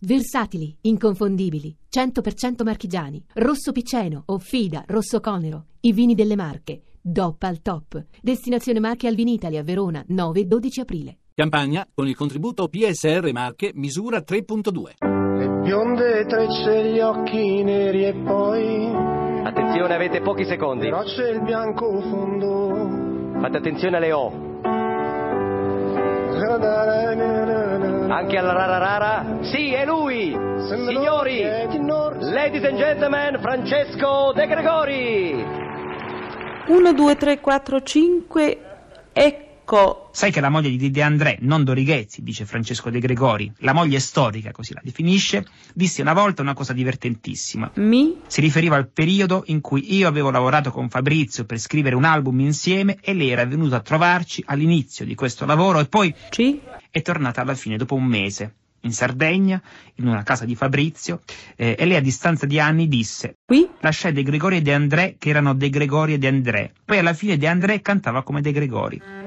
Versatili, inconfondibili, 100% marchigiani, rosso piceno, offida, rosso conero, i vini delle Marche, DOP al top. Destinazione Marche al Vinitalia, Verona, 9-12 aprile. Campagna con il contributo PSR Marche misura 3.2. Le bionde trecce, gli occhi neri e poi Attenzione, avete pochi secondi. però c'è il bianco fondo. Fate attenzione alle O. Anche alla rara rara. Sì, è lui! Signori! Ladies and gentlemen, Francesco De Gregori! 1, 2, 3, 4, 5, ecco. Sai che la moglie di De André, non Dorighezzi, dice Francesco De Gregori, la moglie storica, così la definisce, disse una volta una cosa divertentissima. Mi? Si riferiva al periodo in cui io avevo lavorato con Fabrizio per scrivere un album insieme e lei era venuta a trovarci all'inizio di questo lavoro e poi Ci? è tornata alla fine dopo un mese in Sardegna, in una casa di Fabrizio, eh, e lei a distanza di anni disse Qui? lasciai De Gregori e De André che erano De Gregori e De André. Poi alla fine De André cantava come De Gregori.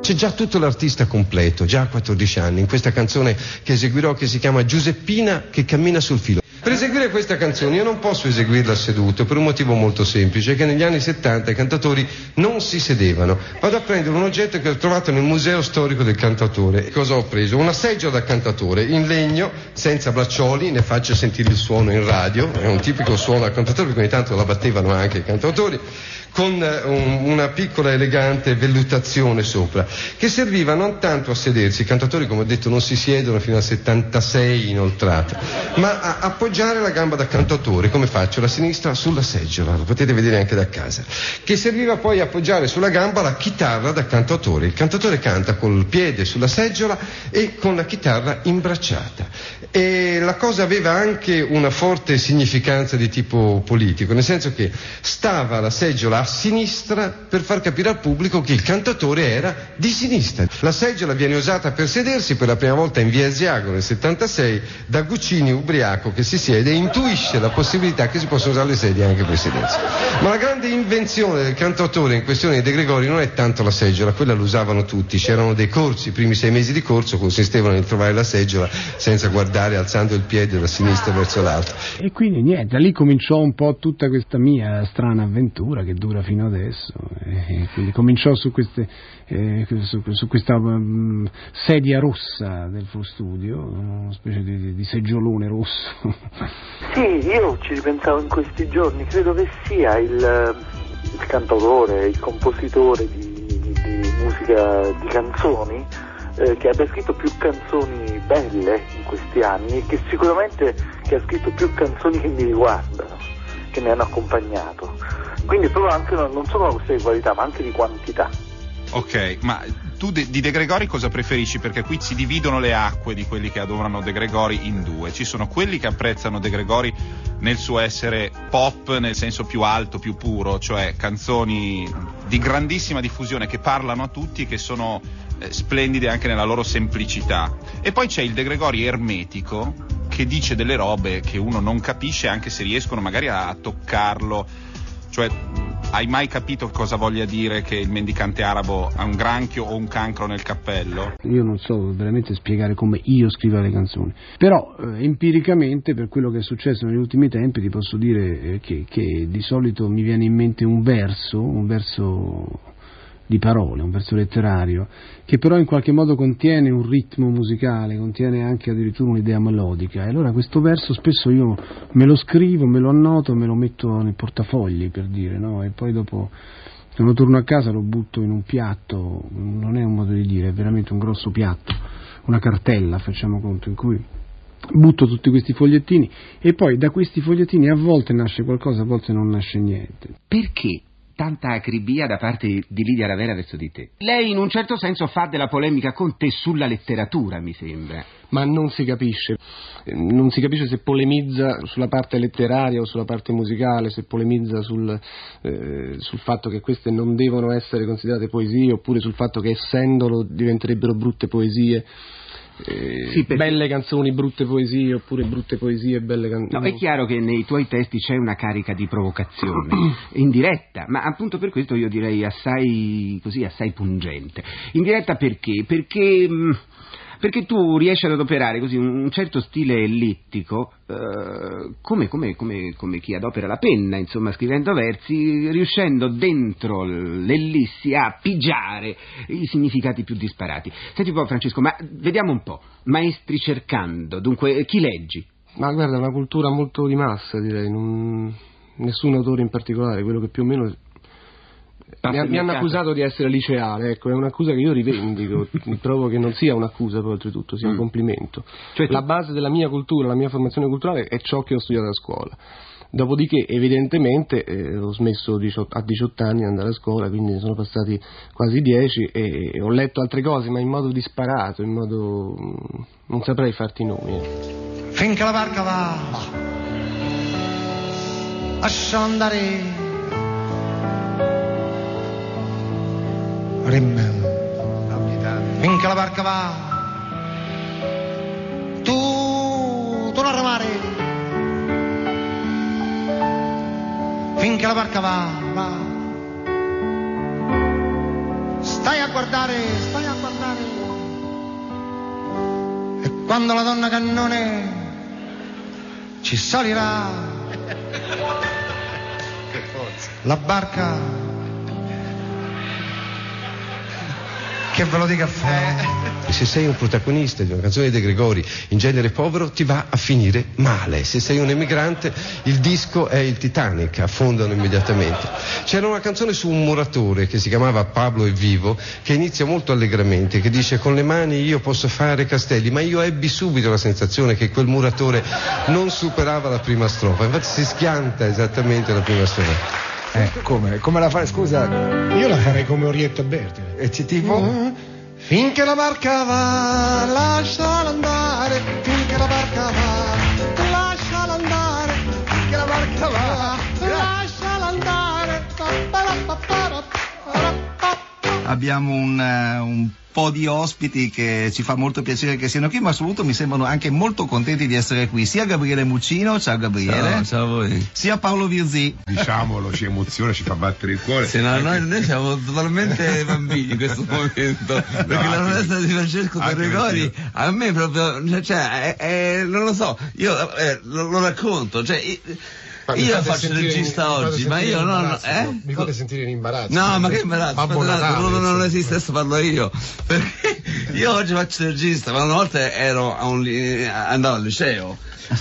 C'è già tutto l'artista completo, già a 14 anni, in questa canzone che eseguirò che si chiama Giuseppina che cammina sul filo. Per eseguire questa canzone io non posso eseguirla seduto per un motivo molto semplice, che negli anni 70 i cantatori non si sedevano. Vado a prendere un oggetto che ho trovato nel museo storico del cantatore. Cosa ho preso? Una seggiola da cantatore in legno, senza braccioli, ne faccio sentire il suono in radio, è un tipico suono da cantatore, perché ogni tanto la battevano anche i cantatori con eh, un- una piccola elegante vellutazione sopra, che serviva non tanto a sedersi, i cantatori come ho detto non si siedono fino al 76 inoltrato, ma a appoggiare la gamba da cantatore, come faccio, la sinistra sulla seggiola, lo potete vedere anche da casa, che serviva poi a appoggiare sulla gamba la chitarra da cantatore. Il cantatore canta col piede sulla seggiola e con la chitarra imbracciata. E la cosa aveva anche una forte significanza di tipo politico, nel senso che stava la seggiola a sinistra per far capire al pubblico che il cantatore era di sinistra. La seggiola viene usata per sedersi per la prima volta in via Asiago nel 76 da Guccini ubriaco che si siede e intuisce la possibilità che si possono usare le sedie anche per sedersi. Ma la grande invenzione del cantatore in questione De Gregori non è tanto la seggiola, quella lo usavano tutti, c'erano dei corsi, i primi sei mesi di corso consistevano nel trovare la seggiola senza guardare alzando il piede da sinistra verso l'alto. E quindi niente, da lì cominciò un po' tutta questa mia strana avventura che dura fino adesso. E quindi cominciò su, queste, eh, su, su questa mm, sedia rossa del Full Studio, una specie di, di seggiolone rosso. Sì, io ci ripensavo in questi giorni, credo che sia il, il cantautore, il compositore di, di musica, di canzoni, eh, che abbia scritto più canzoni belle in questi anni e che sicuramente che ha scritto più canzoni che mi riguardano, che mi hanno accompagnato. Quindi proprio anche non solo una questione di qualità, ma anche di quantità. Ok, ma tu de- di De Gregori cosa preferisci? Perché qui si dividono le acque di quelli che adorano De Gregori in due. Ci sono quelli che apprezzano De Gregori nel suo essere pop nel senso più alto, più puro, cioè canzoni di grandissima diffusione che parlano a tutti e che sono eh, splendide anche nella loro semplicità. E poi c'è il De Gregori ermetico che dice delle robe che uno non capisce anche se riescono magari a, toccarlo. Cioè, hai mai capito cosa voglia dire che il mendicante arabo ha un granchio o un cancro nel cappello? Io non so veramente spiegare come io scrivo le canzoni, però eh, empiricamente per quello che è successo negli ultimi tempi ti posso dire eh, che, che di solito mi viene in mente un verso, un verso di parole, un verso letterario, che però in qualche modo contiene un ritmo musicale, contiene anche addirittura un'idea melodica. E allora questo verso spesso io me lo scrivo, me lo annoto, me lo metto nei portafogli per dire, no? E poi dopo quando torno a casa lo butto in un piatto, non è un modo di dire, è veramente un grosso piatto, una cartella, facciamo conto, in cui butto tutti questi fogliettini e poi da questi fogliettini a volte nasce qualcosa, a volte non nasce niente. Perché tanta acribia da parte di Lidia Ravera verso di te? Lei in un certo senso fa della polemica con te sulla letteratura, mi sembra. Ma non si capisce, non si capisce se polemizza sulla parte letteraria o sulla parte musicale, se polemizza sul, eh, sul fatto che queste non devono essere considerate poesie oppure sul fatto che essendolo diventerebbero brutte poesie. Eh, Sì, perché- belle canzoni, brutte poesie, oppure brutte poesie, belle canzoni. No, è chiaro che nei tuoi testi c'è una carica di provocazione, indiretta, ma appunto per questo io direi assai, così, assai pungente. Indiretta perché? Perché, mh, perché tu riesci ad adoperare così un, certo stile ellittico, eh, come, come- come- come chi adopera la penna, insomma, scrivendo versi, riuscendo dentro l'ellissi a pigiare i significati più disparati. Senti un po', Francesco, ma vediamo un po', maestri cercando, dunque, chi leggi? Ma guarda, è una cultura molto di massa, direi, non- nessun autore in particolare, quello che più o meno... Mi, mi hanno accusato di essere liceale, ecco, è un'accusa che io rivendico, trovo che non sia un'accusa poi oltretutto, sia un Mm. complimento. Cioè La base della mia cultura, la mia formazione culturale è ciò che ho studiato a scuola. Dopodiché, evidentemente, eh, ho smesso 18 a 18 anni di andare a scuola, quindi ne sono passati quasi 10 e, e ho letto altre cose, ma in modo disparato, in modo... mm, non saprei farti i nomi. eh. Finché la barca va, lascia andare. Rimmel. Finché la barca va, tu, tu non remare. Finché la barca va, va. Stai a guardare, stai a guardare. E quando la donna cannone ci salirà la barca che ve lo dica a fare Se sei un protagonista di una canzone di De Gregori in genere povero ti va a finire male. Se sei un emigrante il disco è il Titanic, affondano immediatamente. C'era una canzone su un muratore che si chiamava Pablo è vivo che inizia molto allegramente, che dice con le mani io posso fare castelli, ma io ebbi subito la sensazione che quel muratore non superava la prima strofa, infatti si schianta esattamente la prima strofa. Eh, come? Come la fai? Scusa. io la farei come Orietta Berti E c'è tipo? finché la barca va lasciala andare finché la barca va Abbiamo un, eh, un po' di ospiti che ci fa molto piacere che siano qui, ma soprattutto mi sembrano anche molto contenti di essere qui. Sia Gabriele Muccino, ciao Gabriele. Ciao, ciao a voi. Sia Paolo Virzì. Diciamolo, ci emoziona, ci fa battere il cuore. Sì, no, noi, noi siamo totalmente bambini in questo momento. Perché la protesta di Francesco Gregori a me proprio, cioè, è- è- non lo so, io eh, lo, lo racconto, cioè, io faccio il regista oggi, ma io no, no, imbarazzo, eh? Mi fate sentire in imbarazzo. No, ma che imbarazzo, Babbo Natale, non, non esiste, adesso parlo io. Perché io oggi faccio il regista, ma una volta ero a un andavo al liceo.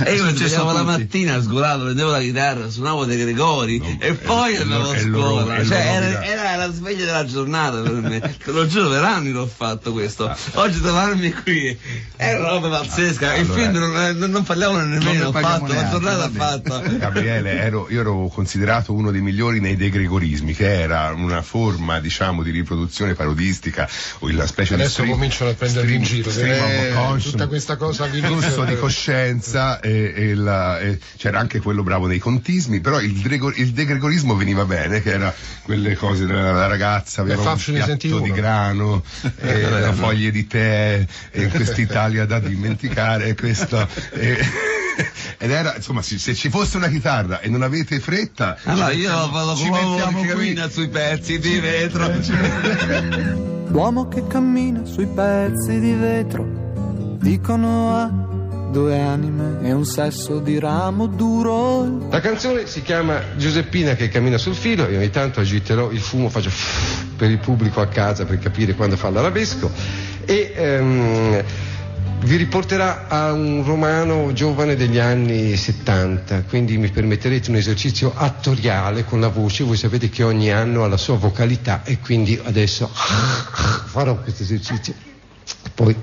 E io mi svegliavo a la mattina sgolato, prendevo la chitarra, suonavo De Gregori e poi andavo a scuola. Cioè, era, era la sveglia della giornata per me. Te lo giuro, per anni l'ho fatto questo. Oggi trovarmi qui è una roba pazzesca. Il Allora- film non, non, non parliamone nemmeno, paghiamo fatto, la neanche, tornata va bene. fatta. Gabriele, ero- io ero considerato uno dei migliori nei degregorismi, che era una forma, diciamo, di riproduzione parodistica, o una specie Adesso di stream, cominciano a prendermi in giro. eh, tutta questa cosa di all'inizio. coscienza e, e la- e c'era anche quello bravo nei contismi, però il, il degregorismo veniva bene, che era quelle cose della la ragazza, aveva un piatto di grano, e le foglie di tè, e quest'Italia da dimenticare, questo... e- ed era, insomma, se, ci fosse una chitarra e non avete fretta... Allora ci io vado ci come mettiamo qui, sui pezzi di vetro. L'uomo che cammina sui pezzi di vetro, dicono ha due anime e un sesso di ramo duro. La canzone si chiama Giuseppina che cammina sul filo e ogni tanto agiterò il fumo, faccio per il pubblico a casa per capire quando fa l'arabesco e ehm, vi riporterà a un romano giovane degli anni 70, quindi mi permetterete un esercizio attoriale con la voce, voi sapete che ogni anno ha la sua vocalità e quindi adesso farò questo esercizio. Poi...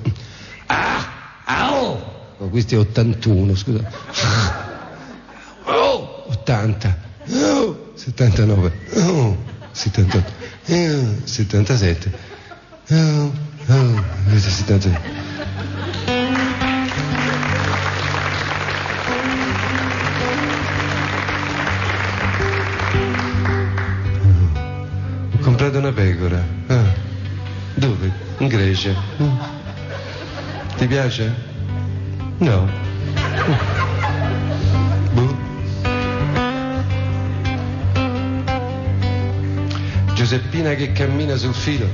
Au! Oh, questo è 81, scusa. Oh, 80. Oh, 79. Oh, 78. Oh, 77. Oh, oh, questo è 78. Ho comprato una pecora. Ah. Dove? In Grecia. Mm. Ti piace? No. Boh. Giuseppina che cammina sul filo.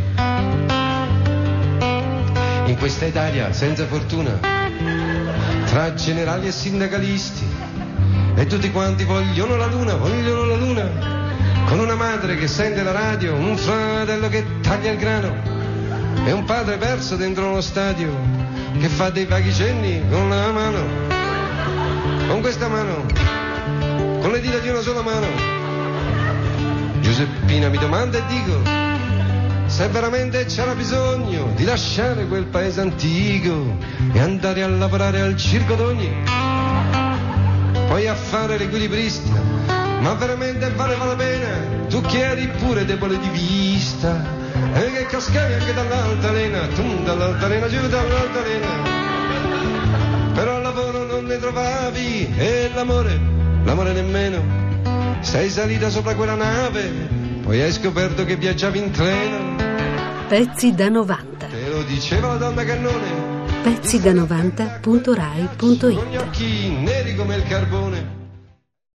In questa Italia senza fortuna, tra generali e sindacalisti, e tutti quanti vogliono la luna, vogliono la luna, con una madre che sente la radio, un fratello che taglia il grano, e un padre perso dentro uno stadio che fa dei vaghi cenni con la mano, con questa mano, con le dita di una sola mano. Giuseppina mi domanda e dico se veramente c'era bisogno di lasciare quel paese antico e andare a lavorare al circo d'ogni, poi a fare l'equilibrista, ma veramente valeva la pena, tu che eri pure debole di vista e che cascavi anche dall'altalena, tu dall'altalena, giù dall'altalena, però lavoro non ne trovavi e l'amore, l'amore nemmeno. Sei salita sopra quella nave, poi hai scoperto che viaggiavi in treno. Pezzi da 90. Te lo diceva la donna cannone. Pezzi da 90.rai.it Con gli occhi neri come il carbone.